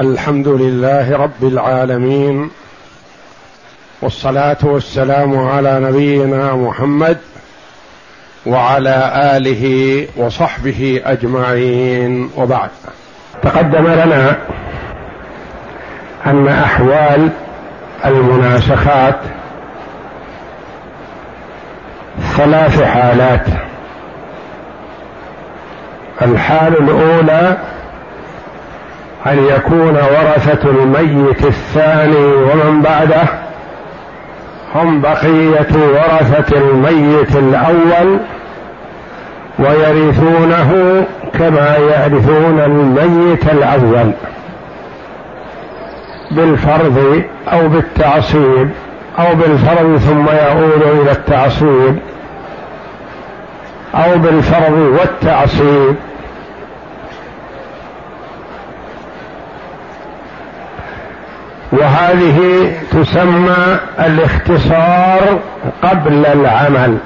الحمد لله رب العالمين والصلاة والسلام على نبينا محمد وعلى آله وصحبه أجمعين وبعد. تقدم لنا أن أحوال المناسخات ثلاث حالات. الحال الأولى أن يكون ورثة الميت الثاني ومن بعده هم بقية ورثة الميت الأول ويرثونه كما يرثون الميت الأول بالفرض أو بالتعصيب أو بالفرض ثم يعود إلى التعصيب أو بالفرض والتعصيب وهذه تسمى الاختصار قبل العمل.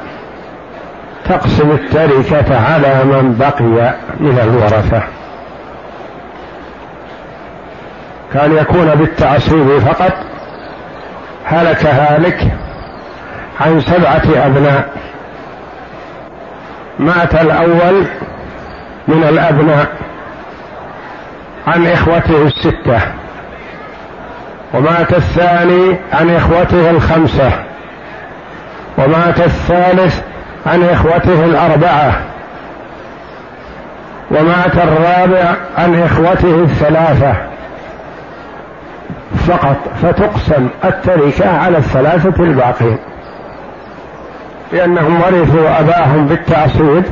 تقسم التركة على من بقي من الورثة. كان يكون بالتعصيب فقط هلك هالك عن سبعة أبناء. مات الأول من الأبناء عن إخوته الستة. ومات الثاني عن إخوته الخمسة. ومات الثالث عن إخوته الأربعة. ومات الرابع عن إخوته الثلاثة. فقط فتقسم التركة على الثلاثة الباقين. لأنهم ورثوا أباهم بالتعصيب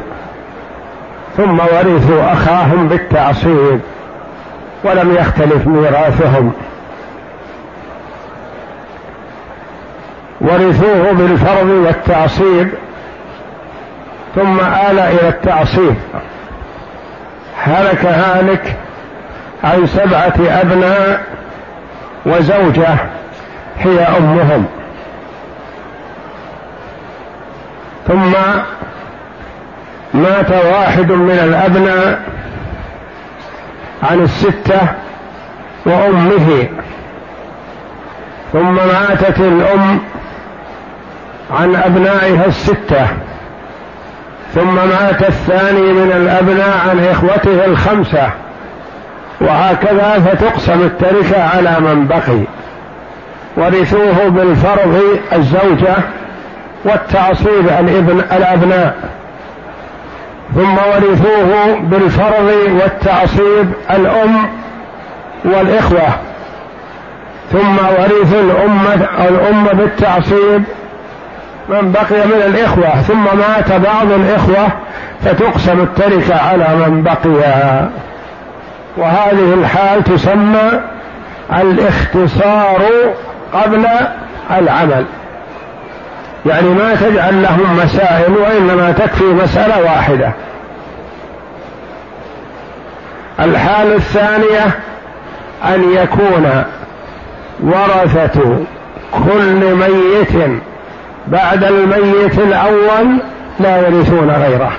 ثم ورثوا أخاهم بالتعصيب ولم يختلف ميراثهم. ورثوه بالفرض والتعصيب ثم آل إلى التعصيب. هلك هالك عن سبعة أبناء وزوجة هي أمهم. ثم مات واحد من الأبناء عن الستة وأمه. ثم ماتت الأم عن أبنائها الستة ثم مات الثاني من الأبناء عن إخوته الخمسة وهكذا فتقسم التركة على من بقي. ورثوه بالفرض الزوجة والتعصيب الابن الأبناء. ثم ورثوه بالفرض والتعصيب الأم والإخوة. ثم ورثوا الأمة الأم بالتعصيب من بقي من الإخوة ثم مات بعض الإخوة فتقسم التركة على من بقي. وهذه الحال تسمى الاختصار قبل العمل. يعني ما تجعل لهم مسائل وإنما تكفي مسألة واحدة. الحال الثانية أن يكون ورثة كل ميت بعد الميت الأول لا يرثون غيره.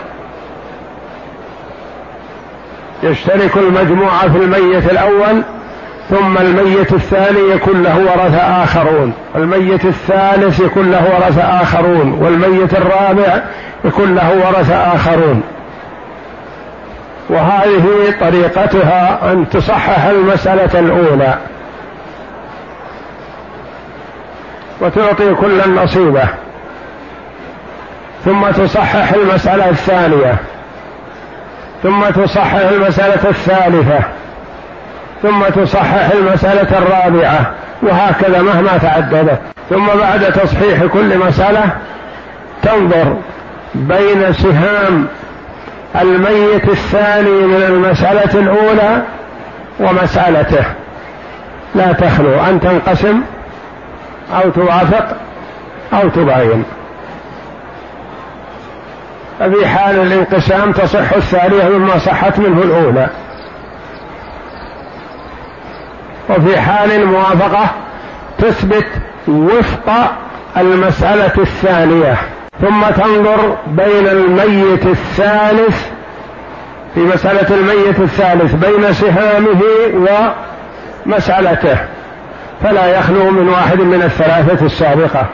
يشترك المجموعة في الميت الأول ثم الميت الثاني يكون له ورثة آخرون. الميت الثالث يكون له ورثة آخرون والميت الرابع يكون له ورثة آخرون. وهذه طريقتها أن تصحح المسألة الأولى. وتعطي كل نصيبه ثم تصحح المسألة الثانية. ثم تصحح المسألة الثالثة. ثم تصحح المسألة الرابعة. وهكذا مهما تعددت. ثم بعد تصحيح كل مسألة تنظر بين سهام الميت الثاني من المسألة الأولى ومسألته. لا تخلو. أن تنقسم أو توافق أو تباين. ففي حال الانقسام تصح الثانية مما صحت منه الأولى. وفي حال الموافقة تثبت وفق المسألة الثانية ثم تنظر بين الميت الثالث في مسألة الميت الثالث بين سهامه مسألته فلا يخلو من واحد من الثلاثة السابقة.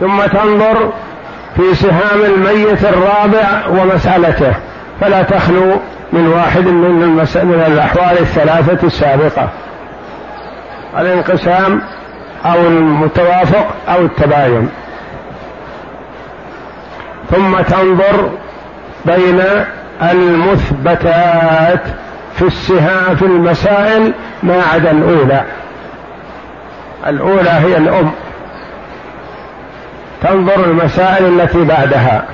ثم تنظر في سهام الميت الرابع ومسألته فلا تخلو من واحد من, المس... من الأحوال الثلاثة السابقة. الانقسام أو المتوافق أو التباين. ثم تنظر بين المثبتات. في السهام في المسائل ما عدا الأولى. الأولى هي الأم. تنظر المسائل التي بعدها.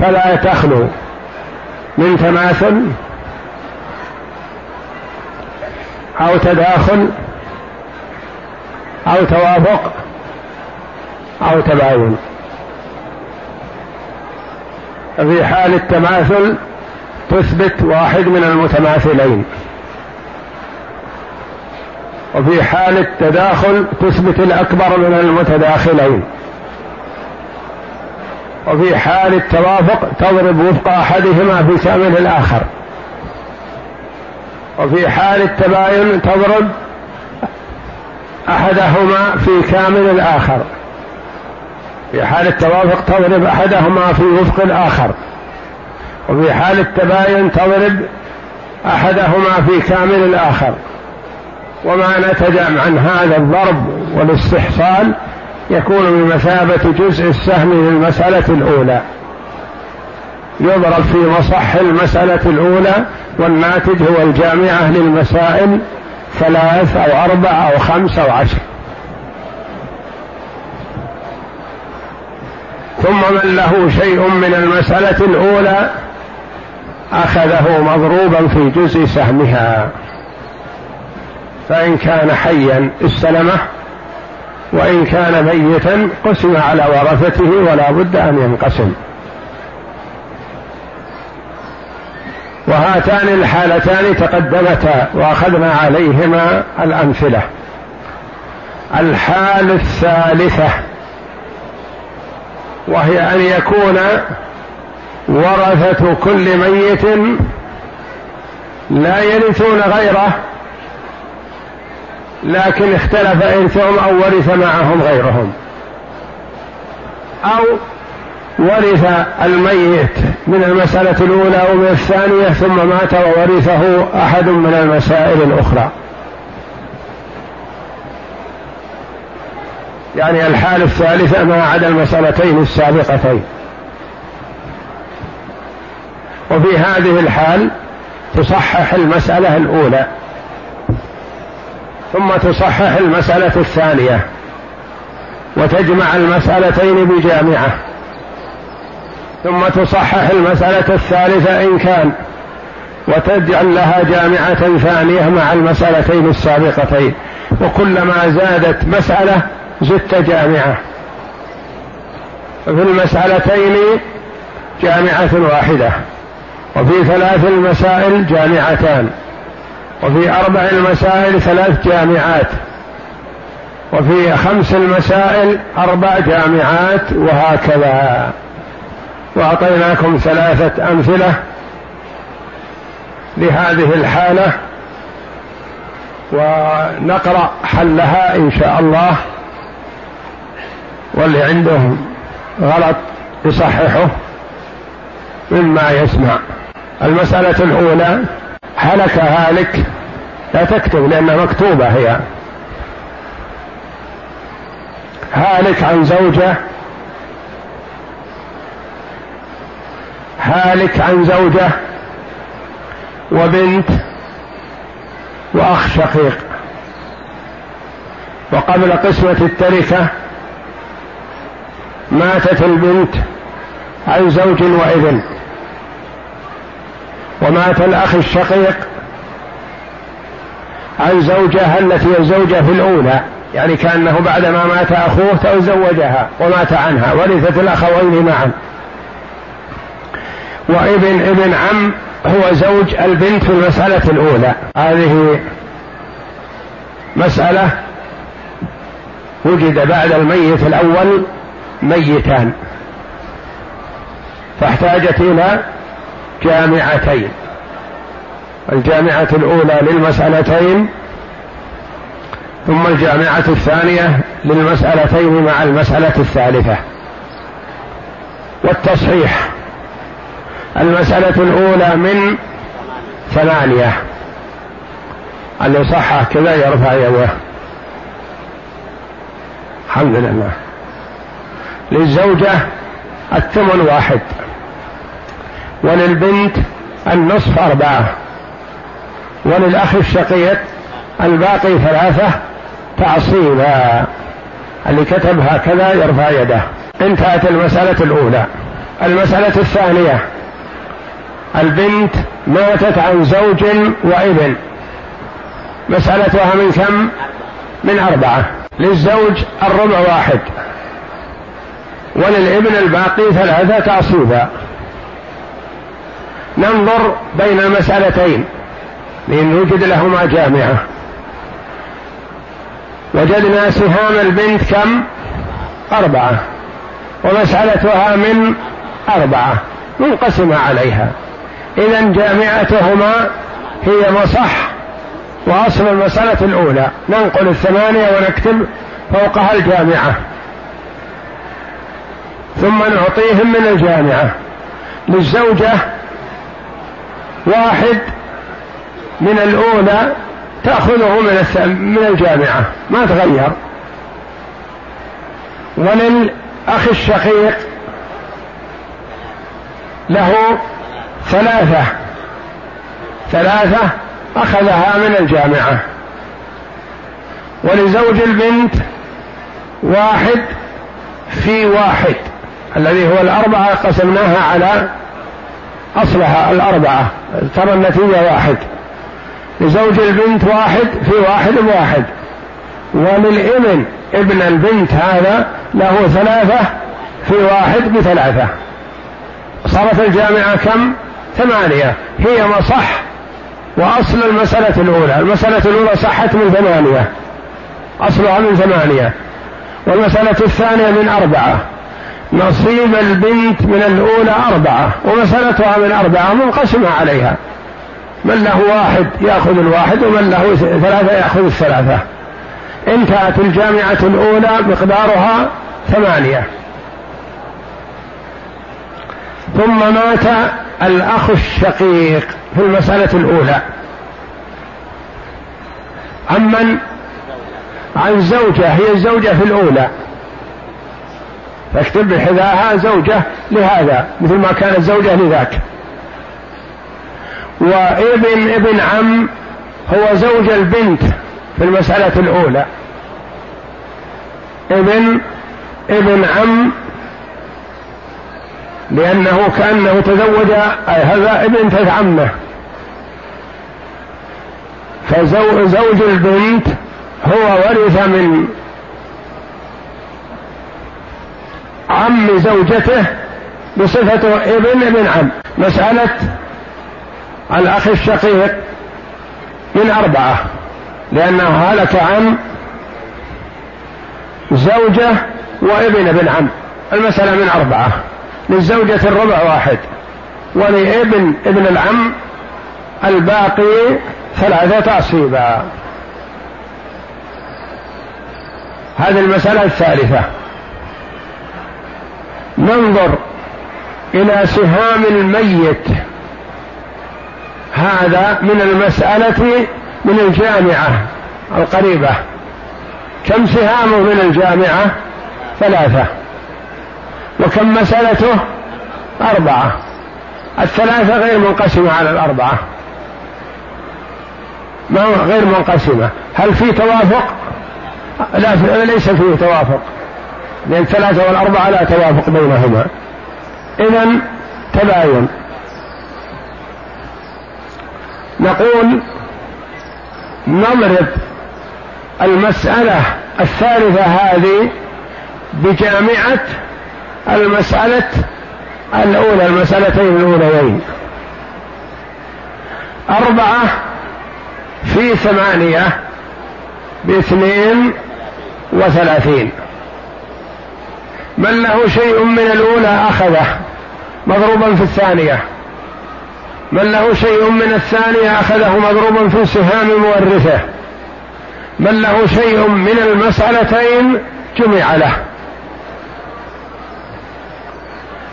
فلا تخلو من تماثل أو تداخل أو توافق أو تباين. في حال التماثل تثبت واحد من المتماثلين. وفي حال التداخل تثبت الأكبر من المتداخلين. وفي حال التوافق تضرب وفق أحدهما في كامل الآخر. وفي حال التباين تضرب أحدهما في كامل الآخر. في حال التوافق تضرب أحدهما في وفق الآخر. وفي حال التباين تضرب أحدهما في كامل الآخر. وما نتج عن هذا الضرب والاستحصال يكون بمثابة جزء السهم للمسألة الأولى. يضرب في مصح المسألة الأولى والناتج هو الجامعة للمسائل ثلاث أو أربع أو خمس أو عشر. ثم من له شيء من المسألة الأولى أخذه مضروبا في جزء سهمها. فإن كان حيا استلمه وإن كان ميتا قسم على ورثته ولا بد أن ينقسم. وهاتان الحالتان تقدمتا وأخذنا عليهما الأمثلة. الحال الثالثة وهي أن يكون ورثة كل ميت لا يرثون غيره لكن اختلف إرثهم أو ورث معهم غيرهم. أو ورث الميت من المسألة الأولى ومن الثانية ثم مات وورثه أحد من المسائل الأخرى. يعني الحال الثالثة ما عدا المسألتين السابقتين. وفي هذه الحال تصحح المسألة الأولى ثم تصحح المسألة الثانية وتجمع المسألتين بجامعة ثم تصحح المسألة الثالثة إن كان وتجعل لها جامعة ثانية مع المسألتين السابقتين وكلما زادت مسألة زدت جامعة ففي المسألتين جامعة واحدة وفي ثلاث المسائل جامعتان. وفي أربع المسائل ثلاث جامعات. وفي خمس المسائل أربع جامعات وهكذا. وأعطيناكم ثلاثة أمثلة لهذه الحالة ونقرأ حلها إن شاء الله. واللي عنده غلط يصححه مما يسمع. المسألة الأولى هلك هالك؟ لا تكتب لأنها مكتوبة هي. هالك عن زوجة؟ هالك عن زوجة وبنت وأخ شقيق. وقبل قسمة التركة ماتت البنت عن زوج وابن ومات الأخ الشقيق عن زوجها التي الزوجة في الأولى يعني كأنه بعدما مات أخوه تزوجها ومات عنها ورثت الأخوين معا. وابن ابن عم هو زوج البنت في المسألة الأولى. هذه مسألة وجد بعد الميت الأول ميتان. فاحتاجت إلى جامعتين الجامعة الأولى للمسألتين ثم الجامعة الثانية للمسألتين مع المسألة الثالثة. والتصحيح المسألة الأولى من ثمانية. اللي صحح كذا يرفع يده. الحمد لله. للزوجة الثمن واحد. وللبنت النصف أربعة وللأخ الشقيق الباقي ثلاثة تعصيبا اللي كتب هكذا يرفع يده. انتهت المسألة الأولى. المسألة الثانية البنت ماتت عن زوج وابن. مسألتها من كم؟ من أربعة. للزوج الربع واحد وللابن الباقي ثلاثة تعصيبا. ننظر بين المسألتين لنوجد لهما جامعة. وجدنا سهام البنت كم؟ أربعة. ومسألتها من أربعة. منقسمة عليها. إذا جامعتهما هي مصح وأصل المسألة الأولى. ننقل الثمانية ونكتب فوقها الجامعة. ثم نعطيهم من الجامعة. للزوجة واحد من الأولى تأخذه من من الجامعة ما تغير. وللأخ الشقيق له ثلاثة ثلاثة أخذها من الجامعة. ولزوج البنت واحد في واحد الذي هو الأربعة قسمناها على أصلها الأربعة ترى النتيجة واحد. لزوج البنت واحد في واحد بواحد. وللإبن ابن البنت هذا له ثلاثة في واحد بثلاثة. صارت الجامعة كم؟ ثمانية. هي مصح وأصل المسألة الأولى. المسألة الأولى صحت من ثمانية. أصلها من ثمانية. والمسألة الثانية من أربعة. نصيب البنت من الأولى أربعة ومسألتها من أربعة منقسمة عليها. من له واحد يأخذ الواحد ومن له ثلاثة يأخذ الثلاثة. انتهت الجامعة الأولى مقدارها ثمانية. ثم مات الأخ الشقيق في المسألة الأولى. عمن؟ عن زوجة هي الزوجة في الأولى. فاكتب بحذاها زوجة لهذا مثل ما كانت زوجة لذاك. وابن ابن عم هو زوج البنت في المسألة الأولى. ابن ابن عم لأنه كأنه تزوج هذا ابن عمه. فزوج البنت هو ورث من عم زوجته بصفته ابن ابن عم. مسألة الأخ الشقيق من أربعة لأنه هلك عن زوجة وابن ابن عم. المسألة من أربعة للزوجة الربع واحد ولابن ابن العم الباقي ثلاثة تعصيبا هذه المسألة الثالثة. ننظر إلى سهام الميت. هذا من المسألة من الجامعة القريبة. كم سهامه من الجامعة؟ ثلاثة. وكم مسألته؟ أربعة. الثلاثة غير منقسمة على الأربعة. ما غير منقسمة؟ هل في توافق؟ لا ليس فيه توافق. لأن الثلاثة والأربعة لا توافق بينهما. إذا تباين. نقول نضرب المسألة الثالثة هذه بجامعة المسألة الأولى المسألتين الأوليين. أربعة في ثمانية باثنين وثلاثين. من له شيء من الأولى أخذه مضروبا في الثانية. من له شيء من الثانية أخذه مضروبا في سهام مورثه. من له شيء من المسألتين جمع له.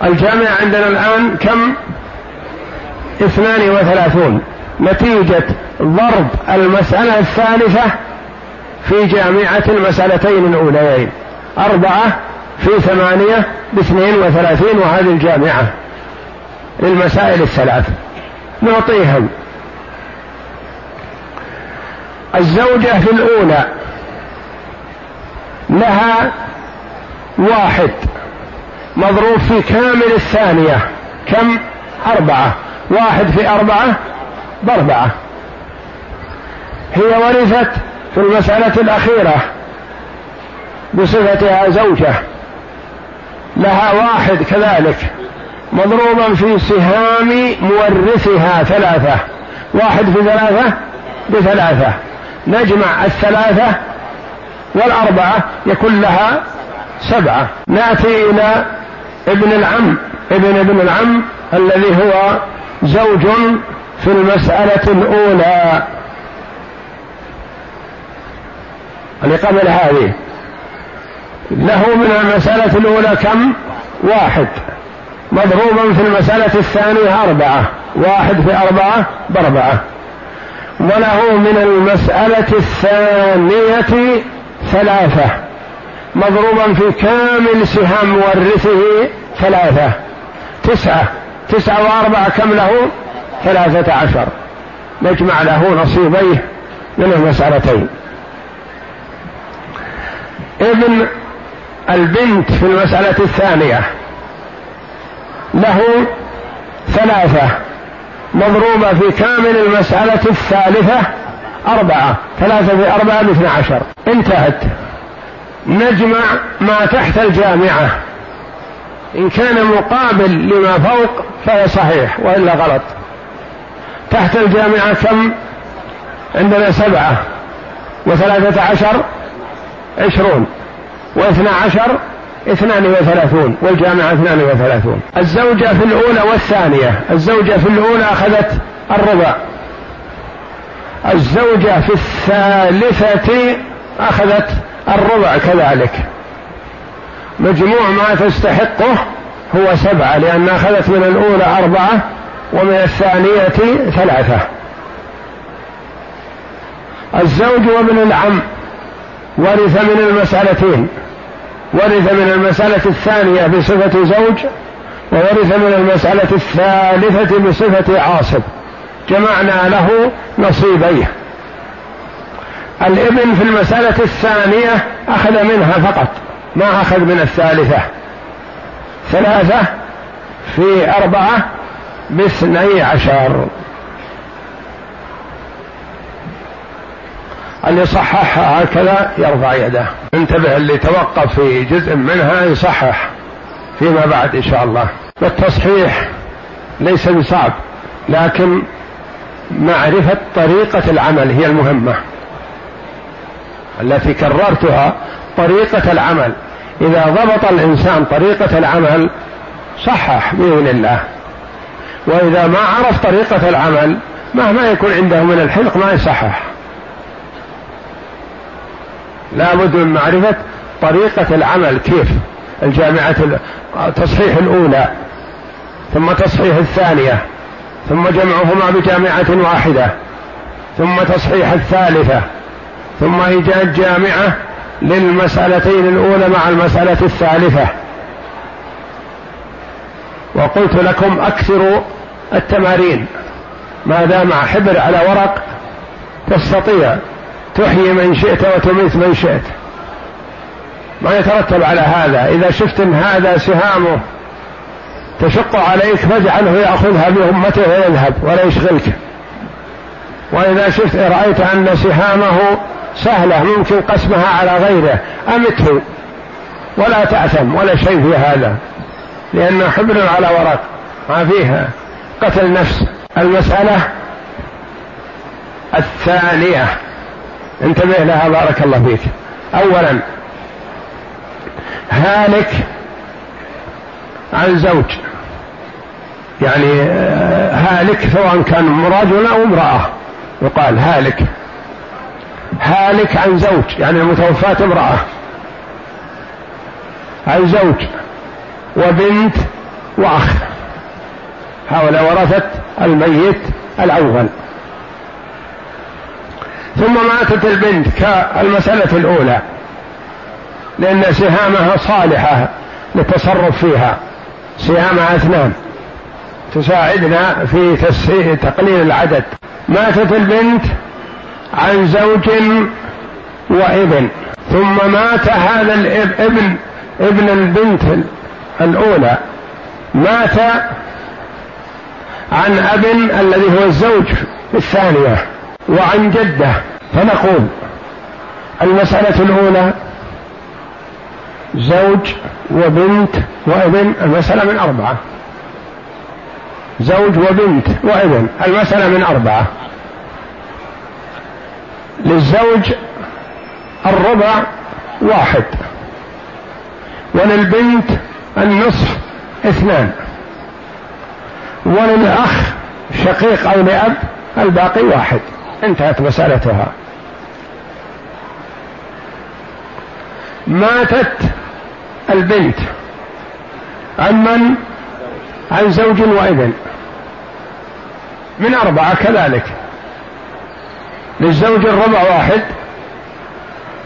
الجامع عندنا الآن كم؟ اثنان وثلاثون. نتيجة ضرب المسألة الثالثة في جامعة المسألتين الأوليين. أربعة في ثمانية باثنين وثلاثين وهذه الجامعة. للمسائل الثلاث. نعطيهم. الزوجة في الأولى. لها واحد. مضروب في كامل الثانية. كم؟ أربعة. واحد في أربعة؟ بأربعة. هي ورثت في المسألة الأخيرة. بصفتها زوجة. لها واحد كذلك مضروبا في سهام مورثها ثلاثة واحد في ثلاثة بثلاثة. نجمع الثلاثة والأربعة يكون لها سبعة. نأتي إلى ابن العم ابن ابن العم الذي هو زوج في المسألة الأولى. اللي قبل هذه له من المسألة الأولى كم؟ واحد. مضروبا في المسألة الثانية أربعة. واحد في أربعة بأربعة. وله من المسألة الثانية ثلاثة. مضروبا في كامل سهام مورثه ثلاثة. تسعة. تسعة وأربعة كم له؟ ثلاثة عشر. نجمع له نصيبيه من المسألتين. ابن البنت في المسألة الثانية له ثلاثة مضروبة في كامل المسألة الثالثة أربعة ثلاثة في أربعة باثنى عشر. انتهت. نجمع ما تحت الجامعة. إن كان مقابل لما فوق فهو صحيح وإلا غلط. تحت الجامعة كم؟ عندنا سبعة. وثلاثة عشر عشرون. واثنى عشر اثنان وثلاثون والجامعة اثنان وثلاثون. الزوجة في الأولى والثانية الزوجة في الأولى أخذت الربع. الزوجة في الثالثة أخذت الربع كذلك. مجموع ما تستحقه هو سبعة لأن أخذت من الأولى أربعة ومن الثانية ثلاثة. الزوج وابن العم ورث من المسألتين. ورث من المسألة الثانية بصفة زوج وورث من المسألة الثالثة بصفة عاصب. جمعنا له نصيبيه. الابن في المسألة الثانية أخذ منها فقط ما أخذ من الثالثة. ثلاثة في أربعة باثني عشر. اللي صححها هكذا يرفع يده. انتبه اللي توقف في جزء منها يصحح فيما بعد إن شاء الله. والتصحيح ليس بصعب لكن معرفة طريقة العمل هي المهمة. التي كررتها طريقة العمل. إذا ضبط الإنسان طريقة العمل صحح بإذن الله. وإذا ما عرف طريقة العمل مهما يكون عنده من الحلق ما يصحح. لا بد من معرفة طريقة العمل كيف؟ الجامعة تصحيح الأولى ثم تصحيح الثانية ثم جمعهما بجامعة واحدة ثم تصحيح الثالثة ثم إيجاد جامعة للمسألتين الأولى مع المسألة الثالثة. وقلت لكم أكثروا التمارين ما دام حبر على ورق تستطيع تحيي من شئت وتميت من شئت. ما يترتب على هذا. إذا شفت أن هذا سهامه تشق عليك فاجعله يأخذها بأمته ويذهب ولا يشغلك. وإذا شفت رأيت أن سهامه سهلة ممكن قسمها على غيره أمته. ولا تأثم ولا شيء في هذا. لأنه حبر على ورق ما فيها. قتل نفس. المسألة الثانية. انتبه لها بارك الله فيك. اولا هالك عن زوج. يعني آه، هالك سواء كان رجل أو امرأة. يقال هالك. هالك عن زوج يعني المتوفاة امرأة. عن زوج وبنت وأخ. هؤلاء ورثت الميت الأول. ثم ماتت البنت كالمسألة الأولى لأن سهامها صالحة للتصرف فيها. سهامها أثنان. تساعدنا في تقليل العدد. ماتت البنت عن زوج وابن ثم مات هذا الابن ابن البنت الأولى. مات عن أب الذي هو الزوج الثانية. وعن جدة. فنقول المسألة الأولى زوج وبنت وابن المسألة من أربعة. زوج وبنت وابن المسألة من أربعة. للزوج الربع واحد وللبنت النصف اثنان وللأخ شقيق أو لأب الباقي واحد. انتهت مسألتها. ماتت البنت عن من؟ عن زوج وابن. من أربعة كذلك. للزوج الربع واحد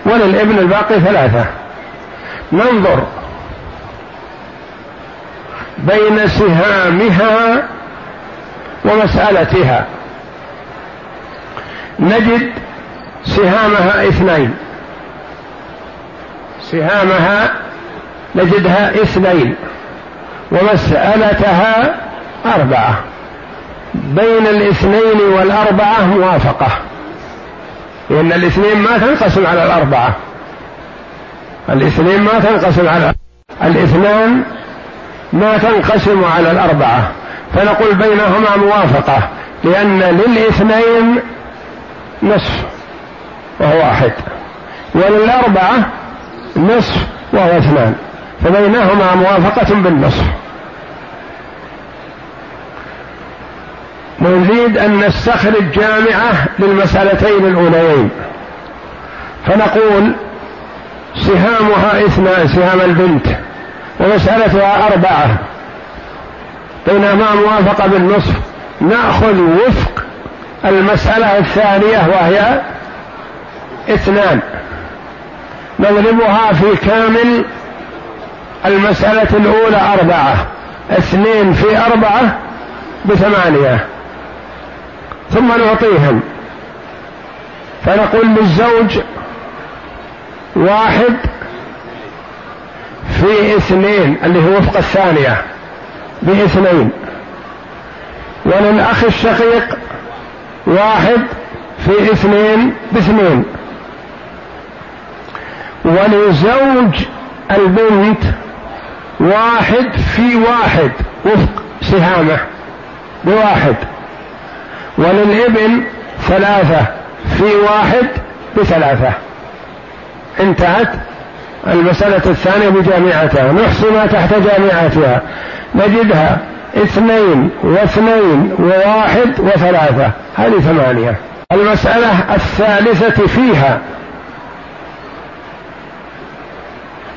وللابن الباقي ثلاثة. ننظر بين سهامها ومسألتها. نجد سهامها اثنين. سهامها نجدها اثنين. ومسألتها أربعة. بين الاثنين والأربعة موافقة. لأن الاثنين ما تنقسم على الأربعة. الاثنين ما تنقسم على الاثنان ما تنقسم على الأربعة. فنقول بينهما موافقة لأن للاثنين نصف وهو واحد. وللأربعة نصف وهو اثنان. فبينهما موافقة بالنصف. نريد أن نستخرج جامعة للمسألتين الأوليين. فنقول سهامها اثنان سهام البنت ومسألتها أربعة. بينما موافقة بالنصف. نأخذ وفق المسألة الثانية وهي اثنان. نضربها في كامل المسألة الأولى أربعة اثنين في أربعة بثمانية. ثم نعطيهم. فنقول للزوج واحد في اثنين اللي هو وفق الثانية باثنين. وللأخ الشقيق واحد في اثنين باثنين. ولزوج البنت واحد في واحد وفق سهامة بواحد. وللابن ثلاثة في واحد بثلاثة. انتهت المسألة الثانية بجامعتها. نحصي ما تحت جامعتها. نجدها. اثنين واثنين وواحد وثلاثة. هذه ثمانية. المسألة الثالثة فيها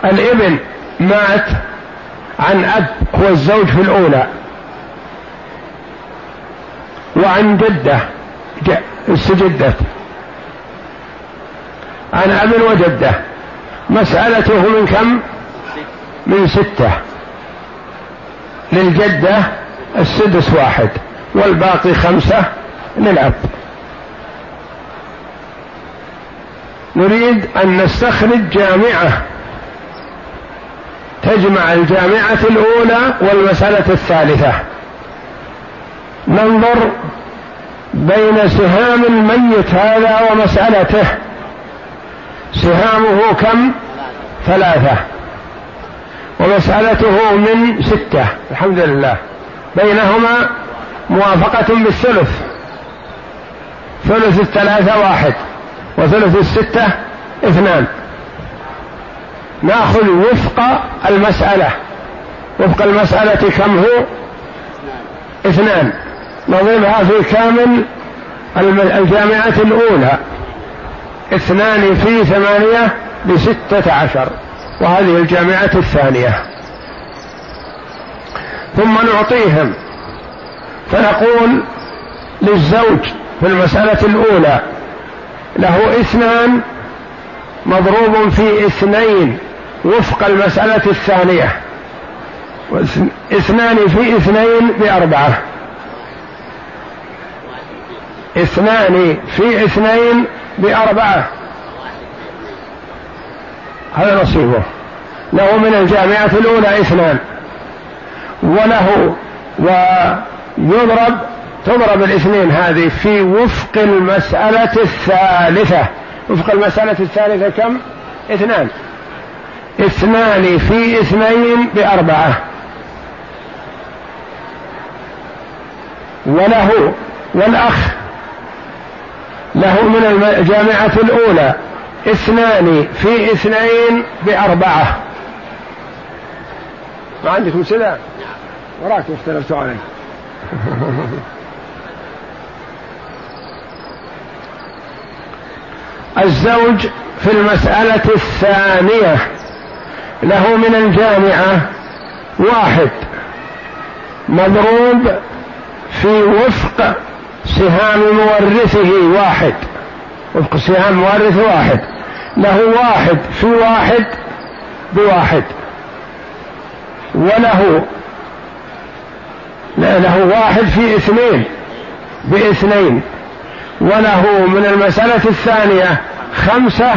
الابن مات عن أب هو الزوج في الأولى وعن جدة استجدت عن أب وجدة. مسألته من كم؟ من ستة. للجدة السدس واحد والباقي خمسة للأب نريد أن نستخرج جامعة. تجمع الجامعة الأولى والمسألة الثالثة. ننظر بين سهام الميت هذا ومسألته. سهامه كم؟ ثلاثة. ومسألته من ستة الحمد لله. بينهما موافقة بالثلث. ثلث الثلاثة واحد وثلث الستة اثنان. نأخذ وفق المسألة. وفق المسألة كم هو؟ اثنان. نضربها في كامل الجامعة الأولى. اثنان في ثمانية بستة عشر. وهذه الجامعة الثانية. ثم نعطيهم. فنقول للزوج في المسألة الأولى له اثنان مضروب في اثنين وفق المسألة الثانية. اثنان في اثنين بأربعة. اثنان في اثنين بأربعة. هذا نصيبه. له من الجامعة الأولى اثنان. وله ويضرب تضرب الاثنين هذه في وفق المسألة الثالثة. وفق المسألة الثالثة كم؟ اثنان. اثنان في اثنين بأربعة. وله والأخ له من الجامعة الأولى. اثنان في اثنين بأربعة. ما عندكم سلام وراك اختلفت عليه الزوج في المسألة الثانية له من الجامعة واحد مضروب في وفق سهام مورثه واحد. وفق سهام مورث واحد. له واحد في واحد بواحد. وله له واحد في اثنين باثنين. وله من المسألة الثانية خمسة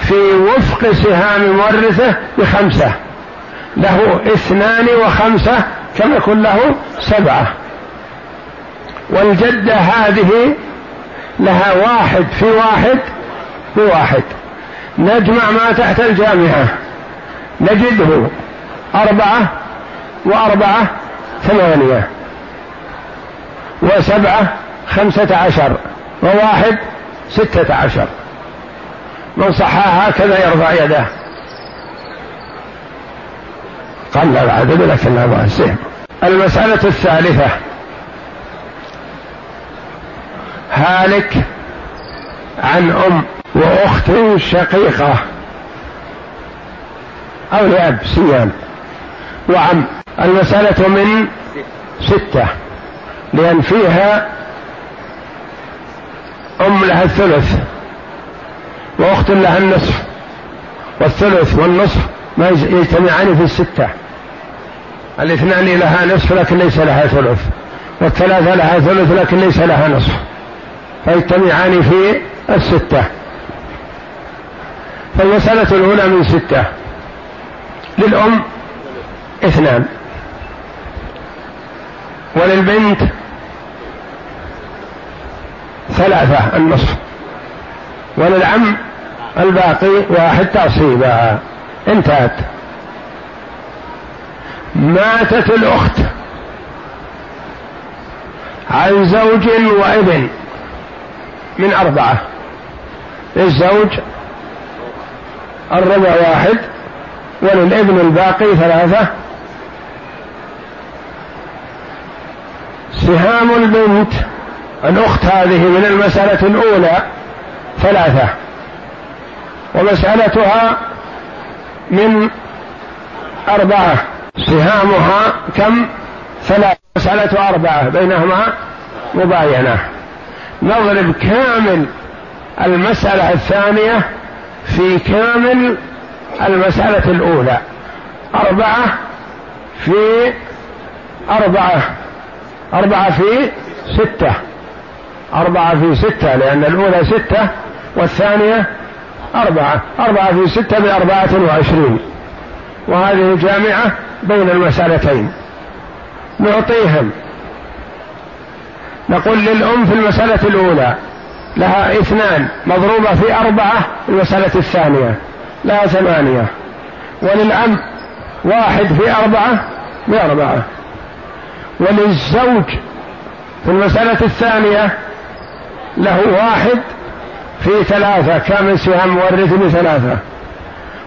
في وفق سهام مورثه بخمسة. له اثنان وخمسة كم يكون له؟ سبعة. والجدة هذه لها واحد في واحد بواحد. نجمع ما تحت الجامعة. نجده أربعة وأربعة ثمانية وسبعة خمسة عشر وواحد ستة عشر. من صحاها هكذا يرفع يده. قل العدد لكن هذا السهم المسألة الثالثة. هالك عن أم وأخت شقيقة. أو لأب سيان وعم. المسألة من ستة. لأن فيها أم لها الثلث. وأخت لها النصف. والثلث والنصف ما يجتمعان في الستة. الاثنان لها نصف لكن ليس لها ثلث. والثلاثة لها ثلث لكن ليس لها نصف. فيجتمعان في الستة. فالمسألة الأولى من ستة. للأم اثنان. وللبنت ثلاثة النصف. وللعم الباقي واحد تعصيبا انتهت. ماتت الأخت عن زوج وابن من أربعة. للزوج الربع واحد وللابن الباقي ثلاثة. سهام البنت الأخت هذه من المسألة الأولى ثلاثة. ومسألتها من أربعة. سهامها كم؟ ثلاثة. مسألة أربعة بينهما مباينة. نضرب كامل المسألة الثانية في كامل المسألة الأولى. أربعة في أربعة. أربعة في ستة. أربعة في ستة لأن الأولى ستة والثانية أربعة. أربعة في ستة بأربعة وعشرين. وهذه جامعة بين المسألتين. نعطيهم. نقول للأم في المسألة الأولى لها اثنان مضروبة في أربعة المسألة الثانية. لها ثمانية. وللأب واحد في أربعة بأربعة وللزوج في المسألة الثانية له واحد في ثلاثة كامل سهام مورث بثلاثة.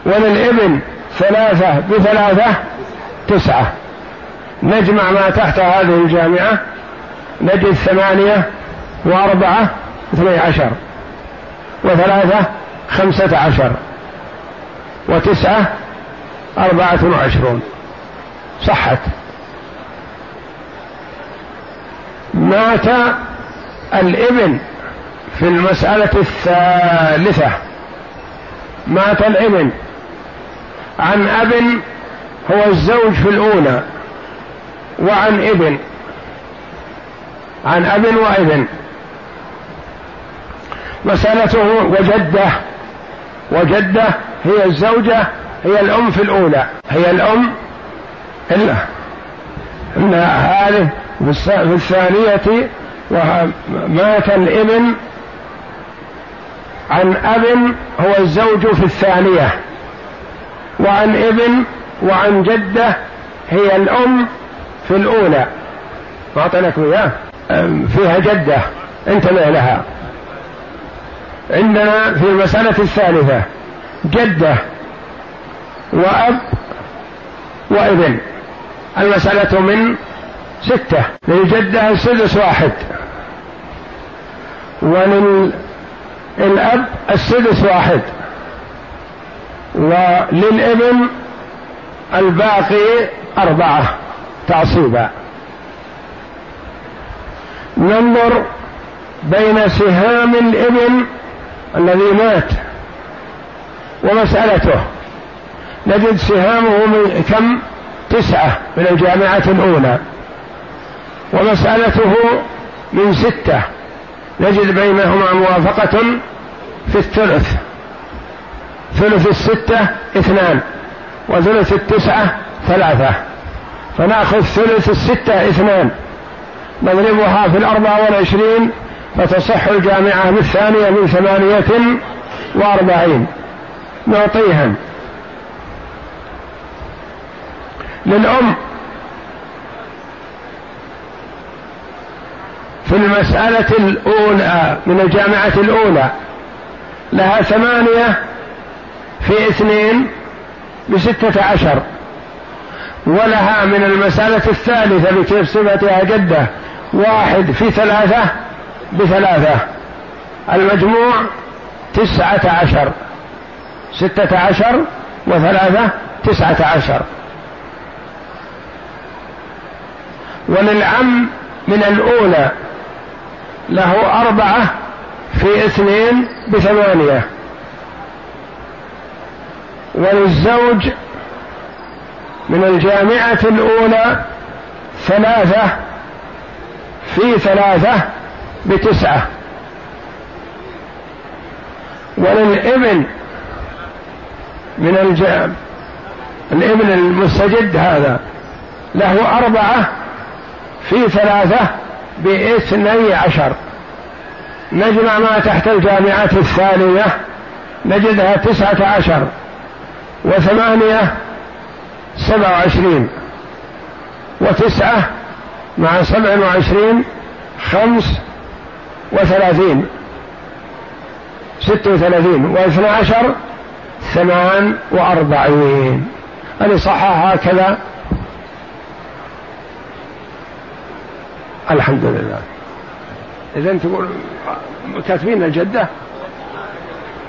وللإبن ثلاثة بثلاثة تسعة. نجمع ما تحت هذه الجامعة. نجد ثمانية وأربعة اثني عشر وثلاثة خمسة عشر وتسعة أربعة وعشرون. صحت. مات الابن في المسألة الثالثة. مات الابن. عن أب هو الزوج في الأولى وعن ابن. عن أب وابن. مسألته وجدة. وجدة هي الزوجة هي الأم في الأولى. هي الأم إلا. إن هذه في الثانية ومات الإبن عن أب هو الزوج في الثانية. وعن إبن وعن جدة هي الأم في الأولى. ما أعطيناك إياه فيها جدة. انتبه لها. عندنا في المسألة الثالثة جدة وأب وابن. المسألة من ستة. للجدة السدس واحد. وللأب السدس واحد. وللابن الباقي أربعة تعصيبا. ننظر بين سهام الابن الذي مات ومسألته. نجد سهامه من كم؟ تسعة من الجامعة الأولى. ومسألته من ستة. نجد بينهما موافقة في الثلث. ثلث الستة اثنان وثلث التسعة ثلاثة. فنأخذ ثلث الستة اثنان. نضربها في الأربعة والعشرين فتصح الجامعة بالثانية من ثمانية وأربعين. نعطيهم للأم. في المسألة الأولى من الجامعة الأولى لها ثمانية في اثنين بستة عشر. ولها من المسألة الثالثة بكيف صفتها جدة واحد في ثلاثة بثلاثة. المجموع تسعة عشر. ستة عشر وثلاثة تسعة عشر. وللعم من الأولى له أربعة في اثنين بثمانية. وللزوج من الجامعة الأولى ثلاثة في ثلاثة بتسعة. وللابن من الجام الابن المستجد هذا. له أربعة في ثلاثة باثني عشر. نجمع ما تحت الجامعات الثانية. نجدها تسعة عشر وثمانية سبعة وعشرين. وتسعة مع سبع وعشرين خمس وثلاثين. ست وثلاثين. واثنى عشر ثمان وأربعين. أنا صحح هكذا. الحمد لله. إذا تقول كاتبين الجدة؟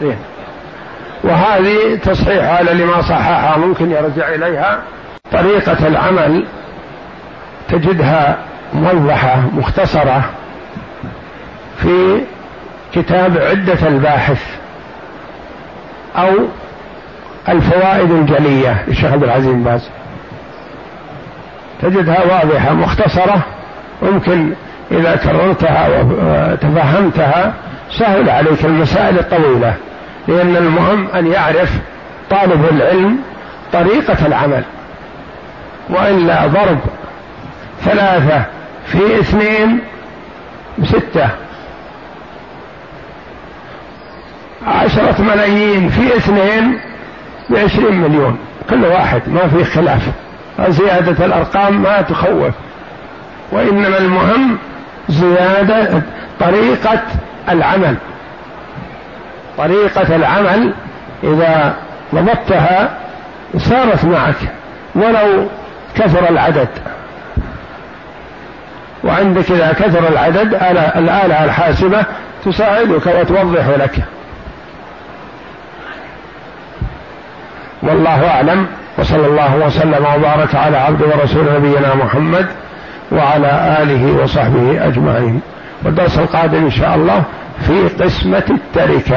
إيه. وهذه تصحيح على لما صححها. ممكن يرجع إليها. طريقة العمل تجدها موضحة مختصرة. في كتاب عدة الباحث أو الفوائد الجلية للشيخ عبد العزيز باز. تجدها واضحة مختصرة ممكن إذا كررتها وتفهمتها سهل عليك المسائل الطويلة لأن المهم أن يعرف طالب العلم طريقة العمل وإلا ضرب ثلاثة في اثنين بستة. عشرة ملايين في اثنين بعشرين مليون. كل واحد ما في خلاف. زيادة الأرقام ما تخوف. وإنما المهم زيادة طريقة العمل. طريقة العمل إذا ضبطتها صارت معك ولو كثر العدد. وعندك إذا كثر العدد الآلة الحاسبة تساعدك وتوضح لك. والله أعلم. وصلى الله وسلم وبارك على عبد ورسول نبينا محمد وعلى آله وصحبه أجمعين. والدرس القادم إن شاء الله في قسمة التركة